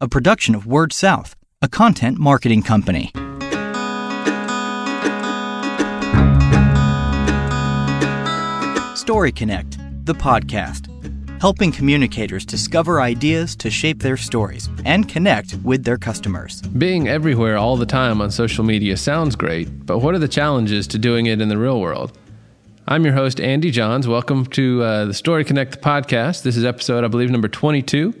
a production of Word South, a content marketing company. Story Connect, the podcast, helping communicators discover ideas to shape their stories and connect with their customers. Being everywhere all the time on social media sounds great, but what are the challenges to doing it in the real world? I'm your host, Andy Johns. Welcome to uh, the Story Connect the podcast. This is episode, I believe, number 22.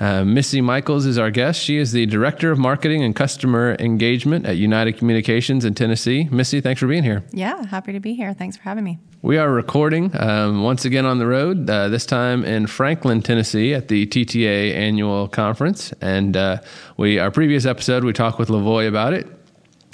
Uh, Missy Michaels is our guest. She is the Director of Marketing and Customer Engagement at United Communications in Tennessee. Missy, thanks for being here. Yeah, happy to be here. Thanks for having me. We are recording um, once again on the road, uh, this time in Franklin, Tennessee at the TTA annual conference. And uh, we, our previous episode, we talked with Lavoy about it.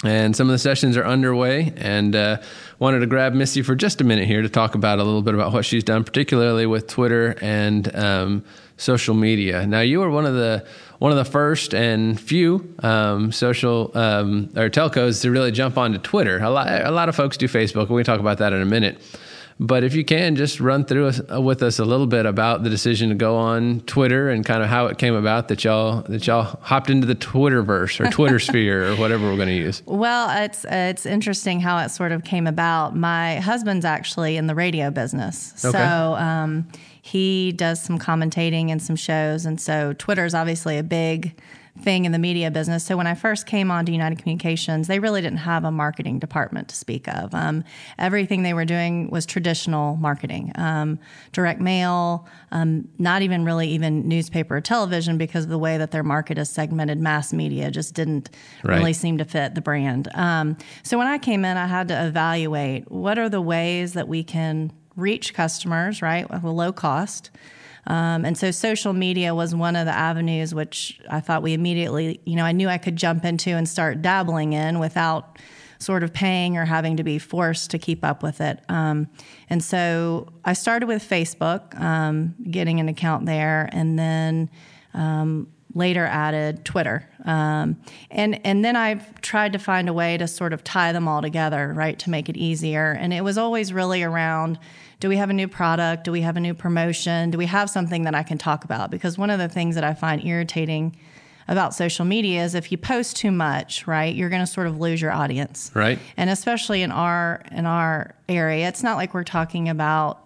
And some of the sessions are underway, and uh, wanted to grab Missy for just a minute here to talk about a little bit about what she's done, particularly with Twitter and um, social media. Now, you were one of the one of the first and few um, social um, or telcos to really jump onto Twitter. A lot, a lot of folks do Facebook, and we talk about that in a minute. But if you can, just run through us, uh, with us a little bit about the decision to go on Twitter and kind of how it came about that y'all that y'all hopped into the Twitterverse or Twitter sphere or whatever we're going to use. Well, it's it's interesting how it sort of came about. My husband's actually in the radio business, Okay. so um, he does some commentating and some shows, and so Twitter's obviously a big thing in the media business. So when I first came on to United Communications, they really didn't have a marketing department to speak of. Um, everything they were doing was traditional marketing, um, direct mail, um, not even really even newspaper or television because of the way that their market is segmented. Mass media just didn't Right. really seem to fit the brand. Um, so when I came in, I had to evaluate what are the ways that we can reach customers, right, with a low cost. Um, and so social media was one of the avenues which I thought we immediately, you know, I knew I could jump into and start dabbling in without sort of paying or having to be forced to keep up with it. Um, and so I started with Facebook, um, getting an account there, and then um, later added Twitter. Um, and, and then I've tried to find a way to sort of tie them all together, right, to make it easier. And it was always really around do we have a new product? Do we have a new promotion? Do we have something that I can talk about? Because one of the things that I find irritating about social media is if you post too much, right, you're going to sort of lose your audience. Right. And especially in our in our area, it's not like we're talking about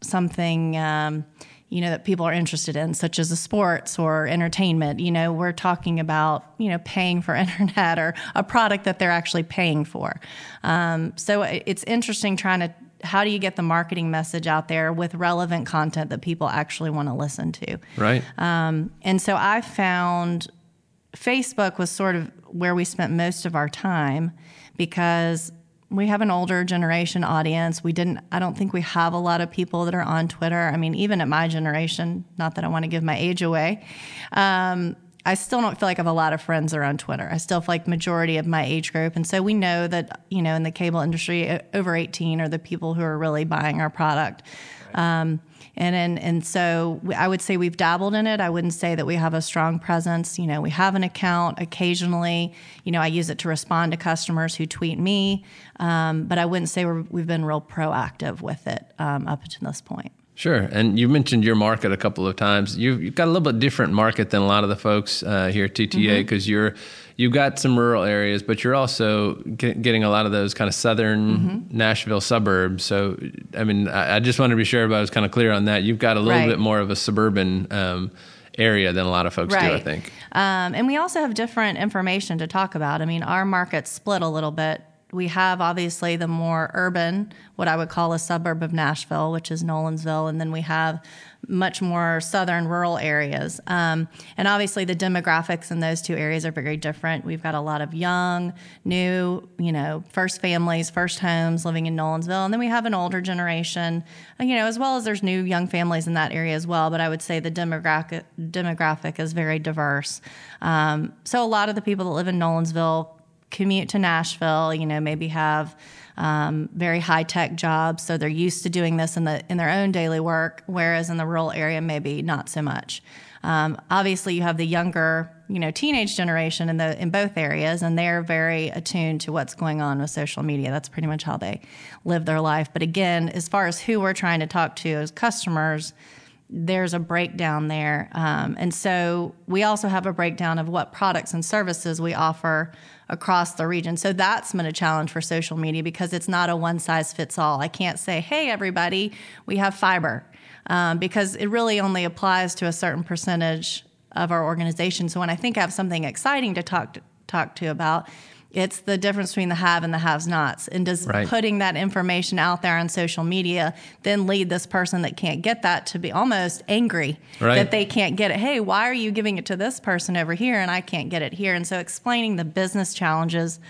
something um, you know that people are interested in, such as the sports or entertainment. You know, we're talking about you know paying for internet or a product that they're actually paying for. Um, so it's interesting trying to how do you get the marketing message out there with relevant content that people actually want to listen to. Right. Um, and so I found Facebook was sort of where we spent most of our time because we have an older generation audience. We didn't, I don't think we have a lot of people that are on Twitter. I mean, even at my generation, not that I want to give my age away, um, I still don't feel like I have a lot of friends that are on Twitter. I still feel like majority of my age group, and so we know that you know in the cable industry, over eighteen are the people who are really buying our product. Um, and, and and so we- I would say we've dabbled in it. I wouldn't say that we have a strong presence. You know, we have an account occasionally. You know, I use it to respond to customers who tweet me, um, but I wouldn't say we're, we've been real proactive with it um, up to this point. Sure. And you mentioned your market a couple of times. You've, you've got a little bit different market than a lot of the folks uh, here at TTA because you're you've got some rural areas, but you're also get, getting a lot of those kind of southern Nashville suburbs. So, I mean, I, I just wanted to be sure I was kind of clear on that. You've got a little Right. bit more of a suburban um, area than a lot of folks do, I think. Um, and we also have different information to talk about. I mean, our market's split a little bit. We have obviously the more urban, what I would call a suburb of Nashville, which is Nolensville, and then we have much more southern rural areas. Um, and obviously, the demographics in those two areas are very different. We've got a lot of young, new, you know, first families, first homes living in Nolensville, and then we have an older generation, you know, as well as there's new young families in that area as well. But I would say the demographic demographic is very diverse. Um, so a lot of the people that live in Nolensville commute to Nashville, you know, maybe have um, very high tech jobs, so they're used to doing this in the in their own daily work. Whereas in the rural area, maybe not so much. Um, obviously, you have the younger, you know, teenage generation in the in both areas, and they're very attuned to what's going on with social media. That's pretty much how they live their life. But again, as far as who we're trying to talk to as customers, there's a breakdown there. Um, and so we also have a breakdown of what products and services we offer across the region. So that's been a challenge for social media because it's not a one size fits all. I can't say, hey, everybody, we have fiber, um, because it really only applies to a certain percentage of our organization. So when I think I have something exciting to talk to, talk to about, it's the difference between the have and the haves nots. And does Right. putting that information out there on social media then lead this person that can't get that to be almost angry Right. that they can't get it? Hey, why are you giving it to this person over here and I can't get it here? And so explaining the business challenges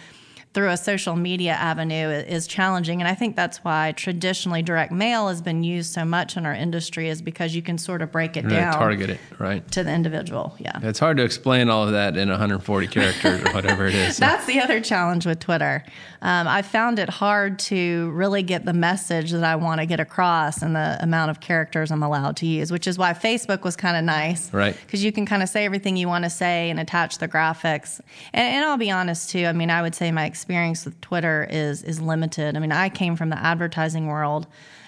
through a social media avenue is challenging. And I think that's why traditionally direct mail has been used so much in our industry is because you can sort of break it down target it, right? to the individual. Yeah. It's hard to explain all of that in 140 characters or whatever it is. That's the other challenge with Twitter. Um, I found it hard to really get the message that I want to get across and the amount of characters I'm allowed to use, which is why Facebook was kind of nice. Right. Because you can kind of say everything you want to say and attach the graphics. And, and I'll be honest too. I mean, I would say my experience with Twitter is is limited. I mean, I came from the advertising world.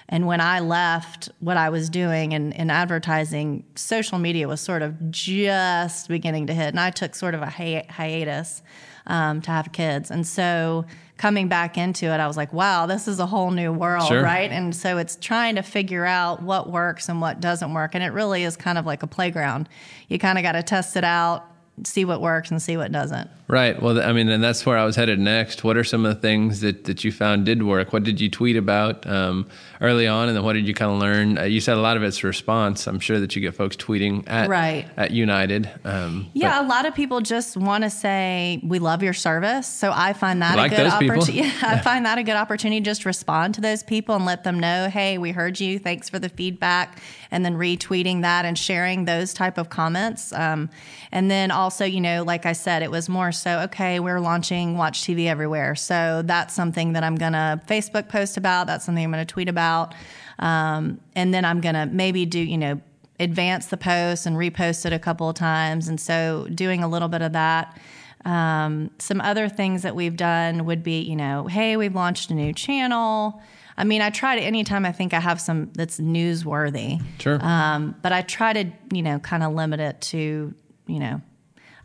And when I left what I was doing in, in advertising, social media was sort of just beginning to hit. And I took sort of a hi- hiatus um, to have kids. And so coming back into it, I was like, wow, this is a whole new world, Sure. right? And so it's trying to figure out what works and what doesn't work. And it really is kind of like a playground. You kind of got to test it out, see what works and see what doesn't. Right. Well, I mean, and that's where I was headed next. What are some of the things that, that you found did work? What did you tweet about um, early on, and then what did you kind of learn? Uh, you said a lot of it's response. I'm sure that you get folks tweeting at Right. at United. Um, Yeah, a lot of people just want to say we love your service. So I find that Like a good opportunity. Yeah, I find that a good opportunity. to Just respond to those people and let them know, hey, we heard you. Thanks for the feedback, and then retweeting that and sharing those type of comments. Um, and then also, you know, like I said, it was more so okay. We're launching Watch TV everywhere, so that's something that I'm gonna Facebook post about. That's something I'm gonna tweet about, um, and then I'm gonna maybe do, you know advance the post and repost it a couple of times. And so doing a little bit of that. Um, some other things that we've done would be, you know, hey, we've launched a new channel. I mean, I try to anytime I think I have some that's newsworthy. Sure. Um, but I try to, you know, kind of limit it to, you know,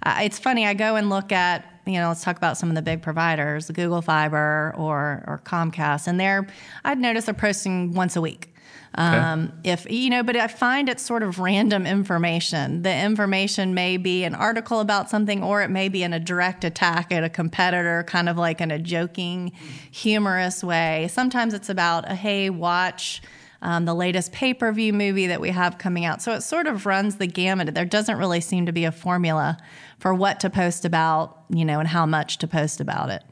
I, it's funny. I go and look at, you know, let's talk about some of the big providers, Google Fiber or or Comcast, and they're, I'd notice they're posting once a week. Um, if you know, but I find it's sort of random information. The information may be an article about something, or it may be in a direct attack at a competitor, kind of like in a joking, humorous way. Sometimes it's about a hey, watch um, the latest pay per view movie that we have coming out. So it sort of runs the gamut. There doesn't really seem to be a formula for what to post about, you know, and how much to post about it.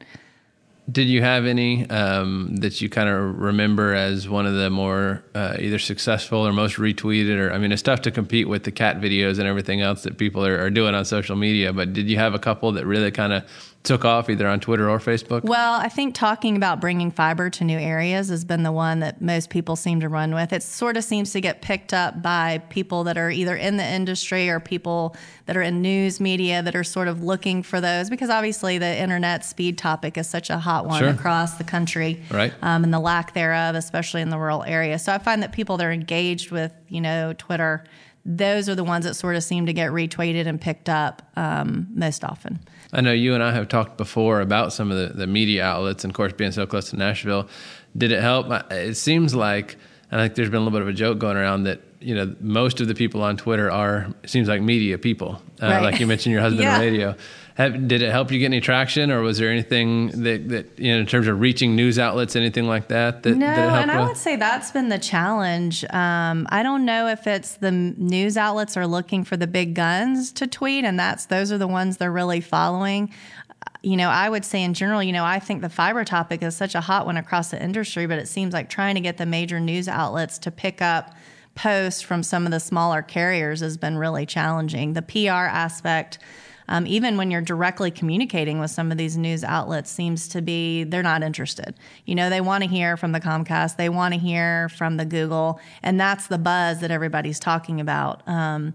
Did you have any um, that you kind of remember as one of the more uh, either successful or most retweeted? Or I mean, it's tough to compete with the cat videos and everything else that people are, are doing on social media. But did you have a couple that really kind of took off either on Twitter or Facebook? Well, I think talking about bringing fiber to new areas has been the one that most people seem to run with. It sort of seems to get picked up by people that are either in the industry or people that are in news media that are sort of looking for those because obviously the internet speed topic is such a hot one Sure. across the country. Right. Um, and the lack thereof, especially in the rural area. So I find that people that are engaged with, you know, Twitter, those are the ones that sort of seem to get retweeted and picked up um, most often. I know you and I have talked before about some of the, the media outlets, and of course, being so close to Nashville, did it help? It seems like, and I think there's been a little bit of a joke going around that you know most of the people on Twitter are seems like media people. Uh, Right. Like you mentioned, your husband Yeah. in radio. Have, did it help you get any traction, or was there anything that, that you know in terms of reaching news outlets, anything like that? that No, that and I with? would say that's been the challenge. Um, I don't know if it's the news outlets are looking for the big guns to tweet, and that's those are the ones they're really following. Uh, You know, I would say in general, you know, I think the fiber topic is such a hot one across the industry, but it seems like trying to get the major news outlets to pick up posts from some of the smaller carriers has been really challenging. The PR aspect. Um, even when you're directly communicating with some of these news outlets seems to be they're not interested you know they want to hear from the comcast they want to hear from the google and that's the buzz that everybody's talking about um,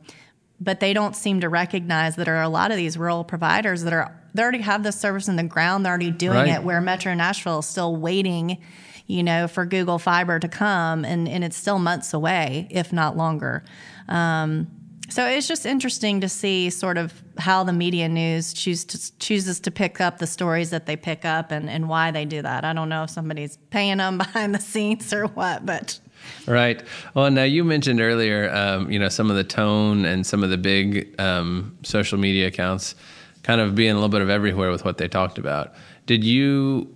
but they don't seem to recognize that there are a lot of these rural providers that are they already have this service in the ground they're already doing Right. it where metro nashville is still waiting you know, for Google Fiber to come, and, and it's still months away, if not longer. Um, so it's just interesting to see sort of how the media news choose to, chooses to pick up the stories that they pick up and, and why they do that. I don't know if somebody's paying them behind the scenes or what, but. Right. Well, now you mentioned earlier, um, you know, some of the tone and some of the big um, social media accounts kind of being a little bit of everywhere with what they talked about. Did you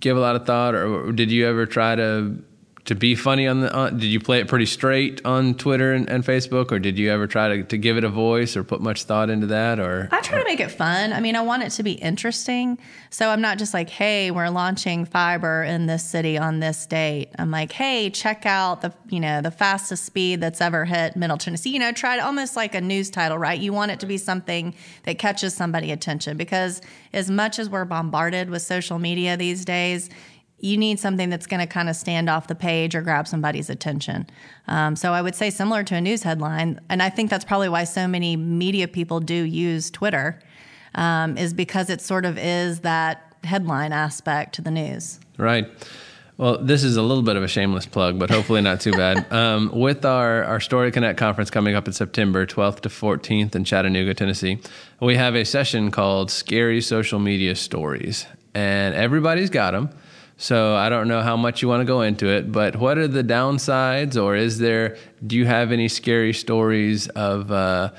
give a lot of thought, or did you ever try to to be funny on the did you play it pretty straight on twitter and, and, facebook or did you ever try to, to give it a voice or put much thought into that or? I try to make it fun. I mean i want it to be interesting. So i'm not just like hey we're launching fiber in this city on this date. I'm like hey check out the you know the fastest speed that's ever hit middle tennessee. You know try to almost like a news title right? You want it to be something that catches somebody attention because as much as we're bombarded with social media these days you need something that's going to kind of stand off the page or grab somebody's attention. Um, so I would say similar to a news headline, and I think that's probably why so many media people do use Twitter, um, is because it sort of is that headline aspect to the news. Right. Well, this is a little bit of a shameless plug, but hopefully not too bad. Um, with our, our Story Connect conference coming up in September 12th to 14th in Chattanooga, Tennessee, we have a session called Scary Social Media Stories. And everybody's got them. So I don't know how much you want to go into it, but what are the downsides, or is there? Do you have any scary stories of? Uh,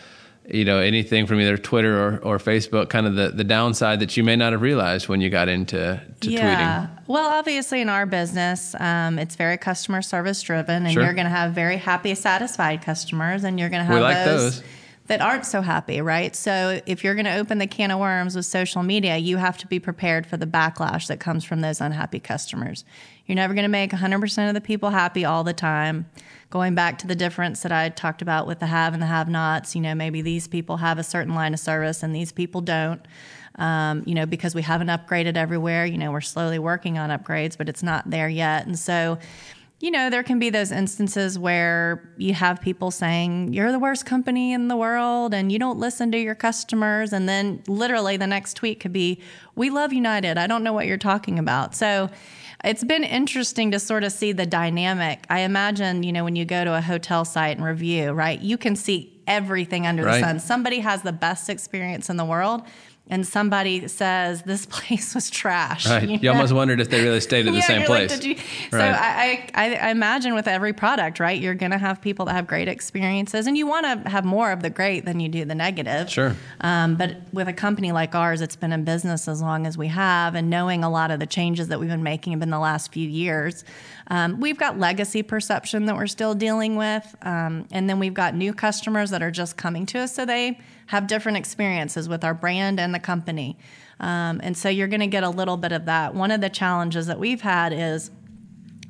you know anything from either Twitter or, or Facebook, kind of the, the downside that you may not have realized when you got into to yeah. tweeting. Well, obviously in our business, um, it's very customer service driven, and sure. you're going to have very happy, satisfied customers, and you're going to have like those, those that aren't so happy, right? So if you're going to open the can of worms with social media, you have to be prepared for the backlash that comes from those unhappy customers. You're never going to make 100% of the people happy all the time. Going back to the difference that I talked about with the have and the have nots, you know, maybe these people have a certain line of service and these people don't. Um, you know, because we haven't upgraded everywhere. You know, we're slowly working on upgrades, but it's not there yet. And so you know, there can be those instances where you have people saying, You're the worst company in the world and you don't listen to your customers. And then literally the next tweet could be, We love United. I don't know what you're talking about. So it's been interesting to sort of see the dynamic. I imagine, you know, when you go to a hotel site and review, right, you can see everything under right. the sun. Somebody has the best experience in the world and somebody says this place was trash. Right. You, know? you almost wondered if they really stayed at the yeah, same place. Like, you, so right. I, I, I, imagine with every product, right, you're going to have people that have great experiences, and you want to have more of the great than you do the negative. Sure. Um, but with a company like ours, it's been in business as long as we have, and knowing a lot of the changes that we've been making in the last few years, um, we've got legacy perception that we're still dealing with, um, and then we've got new customers that are just coming to us, so they have different experiences with our brand and the company. Um, and so you're going to get a little bit of that. One of the challenges that we've had is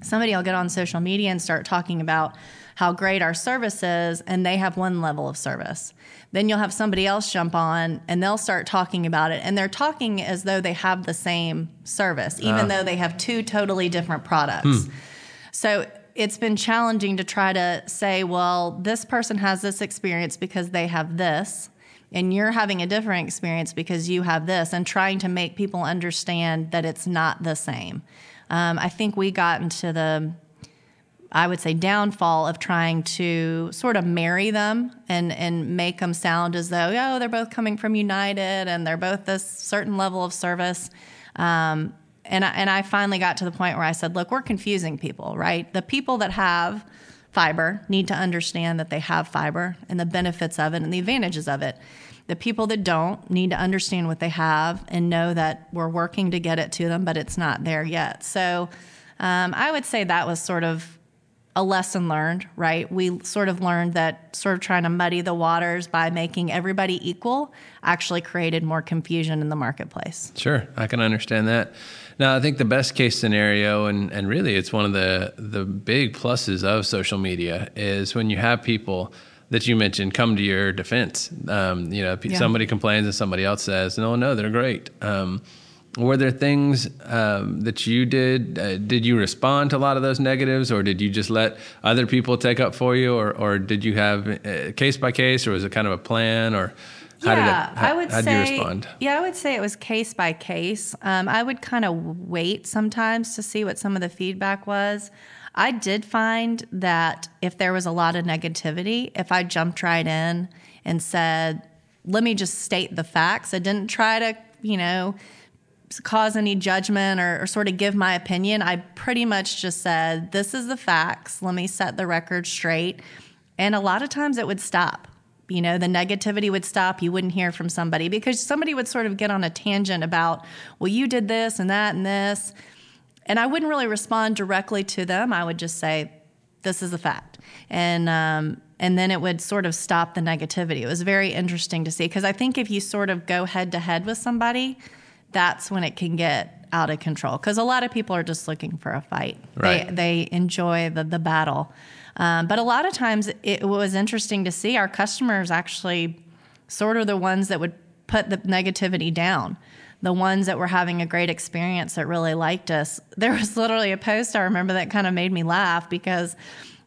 somebody will get on social media and start talking about how great our service is, and they have one level of service. Then you'll have somebody else jump on and they'll start talking about it, and they're talking as though they have the same service, even uh. though they have two totally different products. Hmm. So it's been challenging to try to say, well, this person has this experience because they have this and you're having a different experience because you have this, and trying to make people understand that it's not the same. Um, I think we got into the, I would say, downfall of trying to sort of marry them and, and make them sound as though, oh, they're both coming from United and they're both this certain level of service. Um, and I, and I finally got to the point where I said, look, we're confusing people, right? The people that have fiber need to understand that they have fiber and the benefits of it and the advantages of it. The people that don't need to understand what they have and know that we're working to get it to them, but it's not there yet. So um, I would say that was sort of a lesson learned, right? We sort of learned that sort of trying to muddy the waters by making everybody equal actually created more confusion in the marketplace. Sure, I can understand that. Now, I think the best case scenario, and, and really it's one of the, the big pluses of social media, is when you have people that you mentioned come to your defense. Um, you know, yeah. somebody complains and somebody else says, "No, no, they're great." Um, were there things um, that you did? Uh, did you respond to a lot of those negatives, or did you just let other people take up for you, or, or did you have uh, case by case, or was it kind of a plan, or How yeah, did it, how, I would how'd say. you respond? Yeah, I would say it was case by case. Um, I would kind of wait sometimes to see what some of the feedback was. I did find that if there was a lot of negativity, if I jumped right in and said, "Let me just state the facts," I didn't try to, you know, cause any judgment or, or, sort of give my opinion. I pretty much just said, This is the facts. Let me set the record straight. And a lot of times it would stop. You know, the negativity would stop. You wouldn't hear from somebody because somebody would sort of get on a tangent about, Well, you did this and that and this. And I wouldn't really respond directly to them. I would just say, This is a fact. And, um, and then it would sort of stop the negativity. It was very interesting to see because I think if you sort of go head to head with somebody, that's when it can get out of control because a lot of people are just looking for a fight. Right. They they enjoy the the battle, um, but a lot of times it was interesting to see our customers actually sort of the ones that would put the negativity down. The ones that were having a great experience that really liked us. There was literally a post I remember that kind of made me laugh because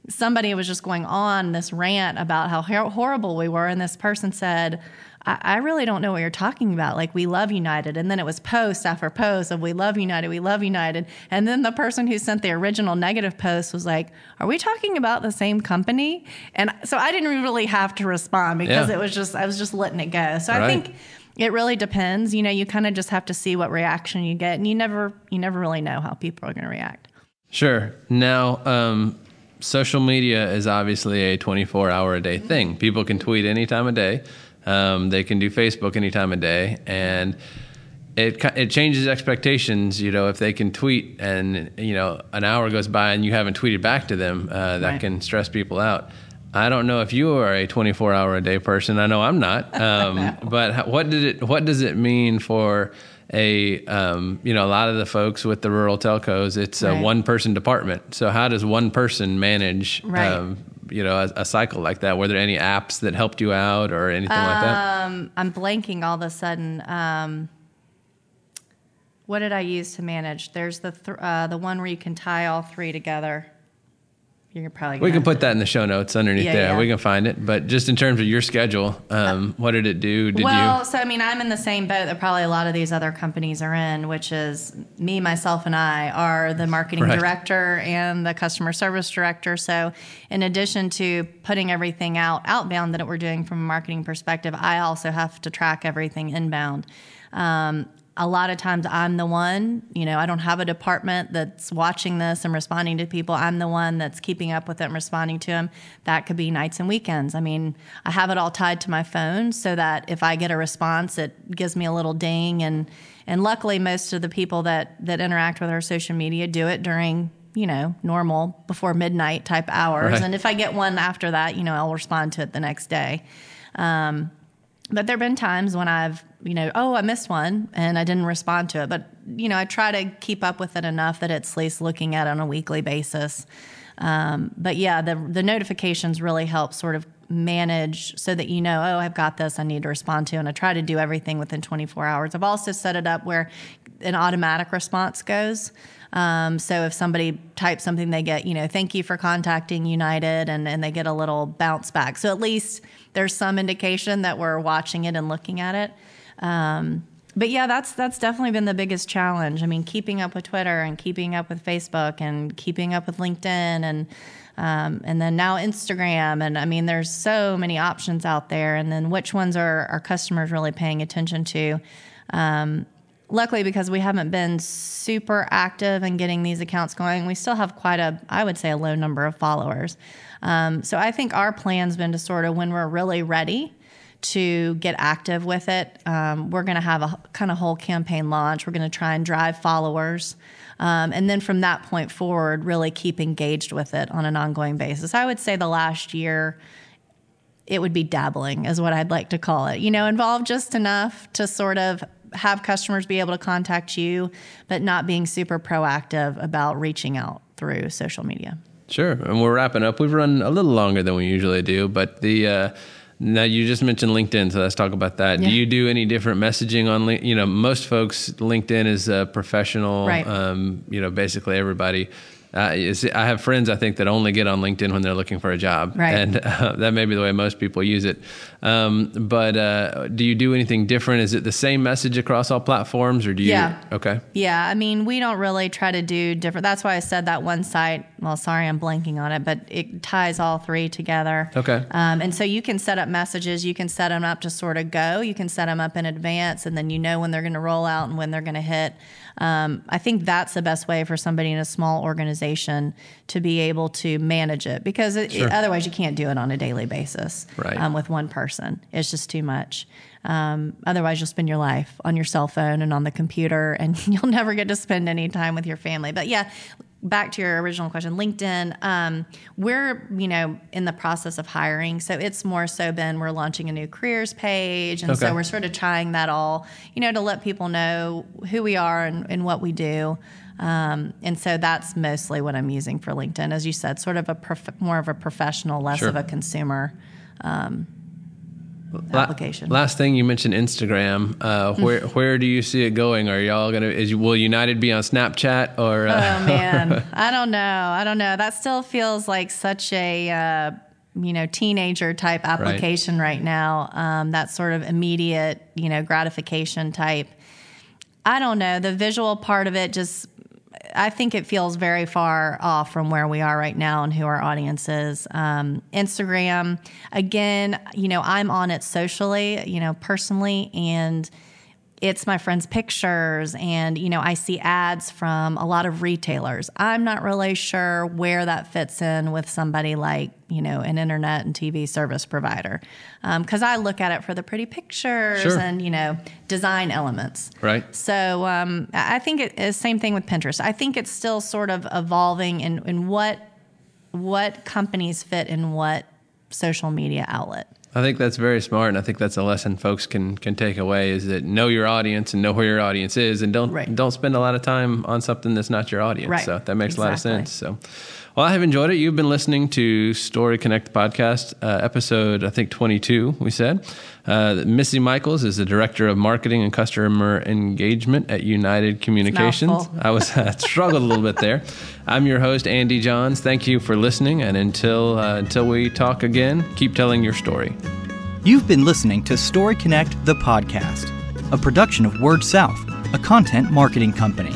somebody was just going on this rant about how horrible we were, and this person said, I, I really don't know what you're talking about. Like, we love United. And then it was post after post of we love United, we love United. And then the person who sent the original negative post was like, Are we talking about the same company? And so I didn't really have to respond because Yeah. it was just, I was just letting it go. So I think it really depends. You know, you kind of just have to see what reaction you get. And you never, you never really know how people are going to react. Sure. Now, um, social media is obviously a 24 hour a day thing. People can tweet any time of day. Um, they can do Facebook any time of day, and it it changes expectations. You know, if they can tweet and you know an hour goes by and you haven't tweeted back to them, uh, that Right. can stress people out. I don't know if you are a 24 hour a day person. I know I'm not. Um, but what did it? What does it mean for a um, you know a lot of the folks with the rural telcos? It's a one person department. So how does one person manage? Right. Um, you know, a, a cycle like that. Were there any apps that helped you out or anything like that? Um, I'm blanking all of a sudden. Um, what did I use to manage? There's the th- uh, the one where you can tie all three together. You're probably We can put that in the show notes underneath Yeah, there. yeah. We can find it. But just in terms of your schedule, um, what did it do? Did well, you? so I mean, I'm in the same boat that probably a lot of these other companies are in, which is me, myself, and I are the marketing Right. director and the customer service director. So, in addition to putting everything out outbound that we're doing from a marketing perspective, I also have to track everything inbound. Um, a lot of times I'm the one, you know, I don't have a department that's watching this and responding to people. I'm the one that's keeping up with it and responding to them. That could be nights and weekends. I mean, I have it all tied to my phone so that if I get a response, it gives me a little ding. And, and luckily, most of the people that, that interact with our social media do it during, you know, normal before midnight type hours. Right. And if I get one after that, you know, I'll respond to it the next day. Um, but there have been times when I've, you know, oh, I missed one and I didn't respond to it. But, you know, I try to keep up with it enough that it's at least looking at it on a weekly basis. Um, but yeah, the, the notifications really help sort of manage so that you know, oh, I've got this I need to respond to. And I try to do everything within 24 hours. I've also set it up where an automatic response goes. Um, so if somebody types something, they get, you know, thank you for contacting United, and, and they get a little bounce back. So at least there's some indication that we're watching it and looking at it. Um, but yeah, that's that's definitely been the biggest challenge. I mean, keeping up with Twitter and keeping up with Facebook and keeping up with LinkedIn and um, and then now Instagram. And I mean, there's so many options out there. And then which ones are our customers really paying attention to? Um, luckily because we haven't been super active in getting these accounts going we still have quite a i would say a low number of followers. Um, so i think our plan's been to sort of when we're really ready to get active with it um, we're going to have a kind of whole campaign launch. We're going to try and drive followers um, and then from that point forward really keep engaged with it on an ongoing basis. I would say the last year it would be dabbling is what I'd like to call it. You know, involved just enough to sort of have customers be able to contact you, but not being super proactive about reaching out through social media. Sure. And we're wrapping up. We've run a little longer than we usually do, but the uh, now you just mentioned LinkedIn, so let's talk about that. Yeah. Do you do any different messaging on Lin- you know most folks LinkedIn is a professional, Right. um, you know basically everybody. Uh, is- I have friends I think that only get on LinkedIn when they're looking for a job, Right. and uh, that may be the way most people use it. Um, but uh, do you do anything different? Is it the same message across all platforms, or do you? Yeah. Okay. Yeah, I mean, we don't really try to do different. That's why I said that one site. Well, sorry, I'm blanking on it, but it ties all three together. Okay. Um, and so you can set up messages. You can set them up to sort of go. You can set them up in advance, and then you know when they're going to roll out and when they're going to hit. Um, I think that's the best way for somebody in a small organization to be able to manage it because it, Sure. otherwise you can't do it on a daily basis Right. um, with one person. It's just too much. Um, otherwise, you'll spend your life on your cell phone and on the computer, and you'll never get to spend any time with your family. But yeah, back to your original question, LinkedIn. Um, we're you know in the process of hiring, so it's more so been we're launching a new careers page, and Okay. so we're sort of trying that all you know to let people know who we are and, and what we do. Um, and so that's mostly what I'm using for LinkedIn, as you said, sort of a prof- more of a professional, less Sure. of a consumer. La- application. last thing you mentioned Instagram. Uh, where where do you see it going? Are y'all gonna? Is will United be on Snapchat or? Uh, Oh man, I don't know. I don't know. That still feels like such a uh, you know teenager type application right, now. Um, that sort of immediate you know gratification type. I don't know. The visual part of it just. I think it feels very far off from where we are right now and who our audience is. Um, Instagram, again, you know, I'm on it socially, you know, personally, and it's my friends' pictures, and you know, I see ads from a lot of retailers. I'm not really sure where that fits in with somebody like you know an internet and TV service provider, because I look at it for the pretty pictures Sure. and you know design elements. Right. So um, I I think it is same thing with Pinterest. I think it's still sort of evolving in, in what what companies fit in what social media outlet. I think that's very smart, and I think that's a lesson folks can can take away: is that know your audience and know where your audience is, and don't Right. don't spend a lot of time on something that's not your audience. Right. So that makes a lot of sense. So, well, I have enjoyed it. You've been listening to Story Connect podcast, uh, episode I think twenty two. We said uh, Missy Michaels is the director of marketing and customer engagement at United Communications. I was uh, struggled a little bit there. I'm your host Andy Johns. Thank you for listening, and until uh, until we talk again, keep telling your story. You've been listening to Story Connect, the podcast, a production of Word South, a content marketing company.